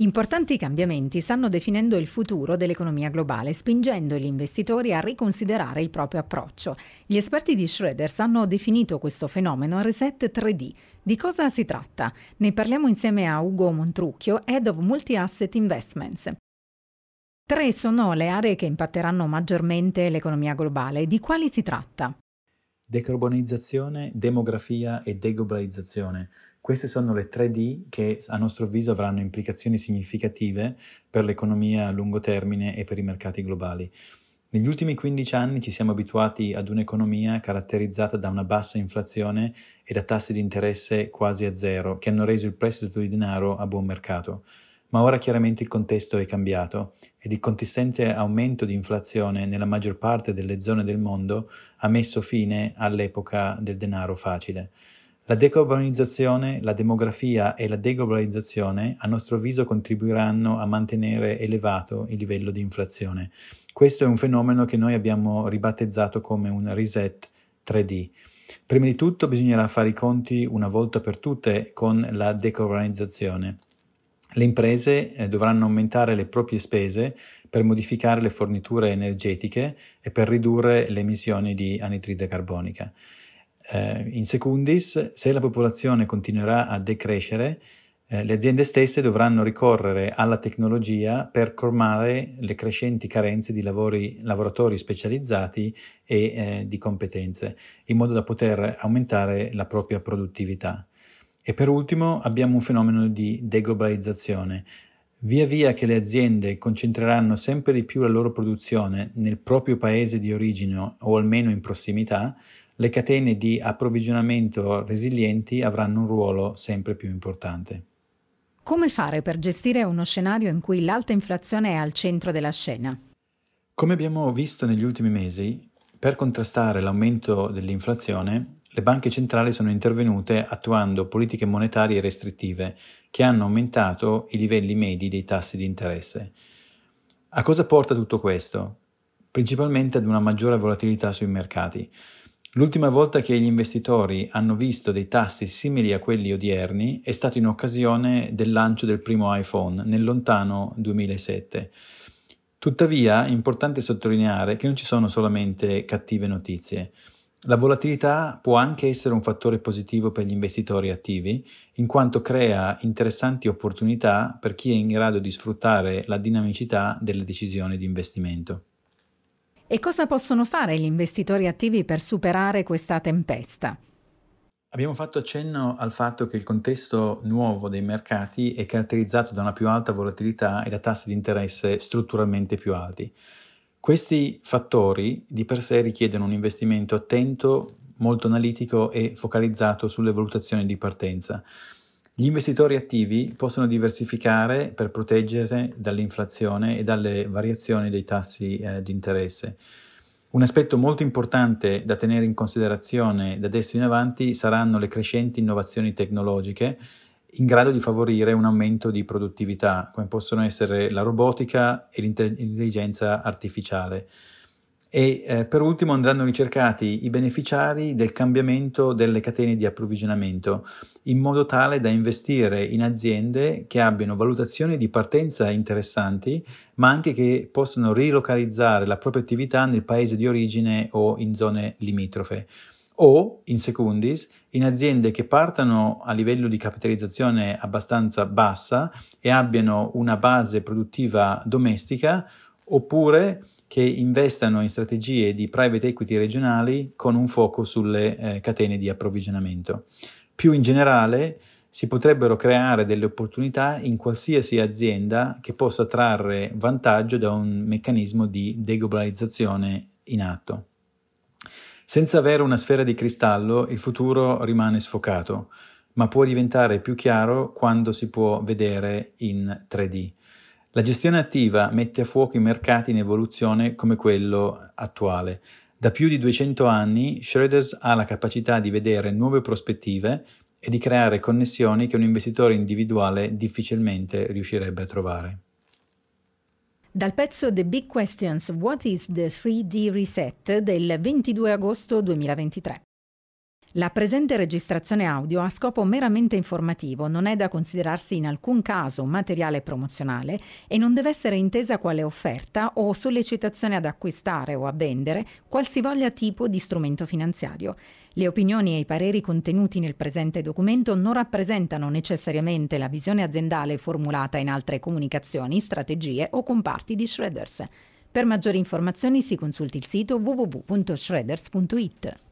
Importanti cambiamenti stanno definendo il futuro dell'economia globale, spingendo gli investitori a riconsiderare il proprio approccio. Gli esperti di Schroeder hanno definito questo fenomeno reset 3D. Di cosa si tratta? Ne parliamo insieme a Ugo Montrucchio, Head of Multi-Asset Investments. Tre sono le aree che impatteranno maggiormente l'economia globale. Di quali si tratta? Decarbonizzazione, demografia e deglobalizzazione queste sono le 3D che a nostro avviso avranno implicazioni significative per l'economia a lungo termine e per i mercati globali. Negli ultimi 15 anni ci siamo abituati ad un'economia caratterizzata da una bassa inflazione e da tassi di interesse quasi a zero, che hanno reso il prestito di denaro a buon mercato. Ma ora chiaramente il contesto è cambiato ed il consistente aumento di inflazione nella maggior parte delle zone del mondo ha messo fine all'epoca del denaro facile. La decarbonizzazione, la demografia e la deglobalizzazione a nostro avviso contribuiranno a mantenere elevato il livello di inflazione. Questo è un fenomeno che noi abbiamo ribattezzato come un reset 3D. Prima di tutto bisognerà fare i conti una volta per tutte con la decarbonizzazione. Le imprese eh, dovranno aumentare le proprie spese per modificare le forniture energetiche e per ridurre le emissioni di anidride carbonica. Eh, in secundis, se la popolazione continuerà a decrescere, eh, le aziende stesse dovranno ricorrere alla tecnologia per colmare le crescenti carenze di lavori, lavoratori specializzati e eh, di competenze, in modo da poter aumentare la propria produttività. E per ultimo abbiamo un fenomeno di deglobalizzazione. Via via che le aziende concentreranno sempre di più la loro produzione nel proprio paese di origine o almeno in prossimità, le catene di approvvigionamento resilienti avranno un ruolo sempre più importante. Come fare per gestire uno scenario in cui l'alta inflazione è al centro della scena? Come abbiamo visto negli ultimi mesi, per contrastare l'aumento dell'inflazione, le banche centrali sono intervenute attuando politiche monetarie restrittive che hanno aumentato i livelli medi dei tassi di interesse. A cosa porta tutto questo? Principalmente ad una maggiore volatilità sui mercati. L'ultima volta che gli investitori hanno visto dei tassi simili a quelli odierni è stato in occasione del lancio del primo iPhone nel lontano 2007. Tuttavia è importante sottolineare che non ci sono solamente cattive notizie. La volatilità può anche essere un fattore positivo per gli investitori attivi, in quanto crea interessanti opportunità per chi è in grado di sfruttare la dinamicità delle decisioni di investimento. E cosa possono fare gli investitori attivi per superare questa tempesta? Abbiamo fatto accenno al fatto che il contesto nuovo dei mercati è caratterizzato da una più alta volatilità e da tassi di interesse strutturalmente più alti. Questi fattori di per sé richiedono un investimento attento, molto analitico e focalizzato sulle valutazioni di partenza. Gli investitori attivi possono diversificare per proteggersi dall'inflazione e dalle variazioni dei tassi eh, di interesse. Un aspetto molto importante da tenere in considerazione da adesso in avanti saranno le crescenti innovazioni tecnologiche in grado di favorire un aumento di produttività, come possono essere la robotica e l'intelligenza artificiale e eh, per ultimo andranno ricercati i beneficiari del cambiamento delle catene di approvvigionamento in modo tale da investire in aziende che abbiano valutazioni di partenza interessanti ma anche che possano rilocalizzare la propria attività nel paese di origine o in zone limitrofe. O in secundis in aziende che partano a livello di capitalizzazione abbastanza bassa e abbiano una base produttiva domestica oppure che investano in strategie di private equity regionali con un foco sulle eh, catene di approvvigionamento. Più in generale, si potrebbero creare delle opportunità in qualsiasi azienda che possa trarre vantaggio da un meccanismo di deglobalizzazione in atto. Senza avere una sfera di cristallo, il futuro rimane sfocato, ma può diventare più chiaro quando si può vedere in 3D. La gestione attiva mette a fuoco i mercati in evoluzione come quello attuale. Da più di 200 anni Schroeders ha la capacità di vedere nuove prospettive e di creare connessioni che un investitore individuale difficilmente riuscirebbe a trovare. Dal pezzo The Big Questions What is the 3D Reset del 22 agosto 2023. La presente registrazione audio ha scopo meramente informativo, non è da considerarsi in alcun caso materiale promozionale e non deve essere intesa quale offerta o sollecitazione ad acquistare o a vendere qualsivoglia tipo di strumento finanziario. Le opinioni e i pareri contenuti nel presente documento non rappresentano necessariamente la visione aziendale formulata in altre comunicazioni, strategie o comparti di Shredders. Per maggiori informazioni si consulti il sito www.shredders.it.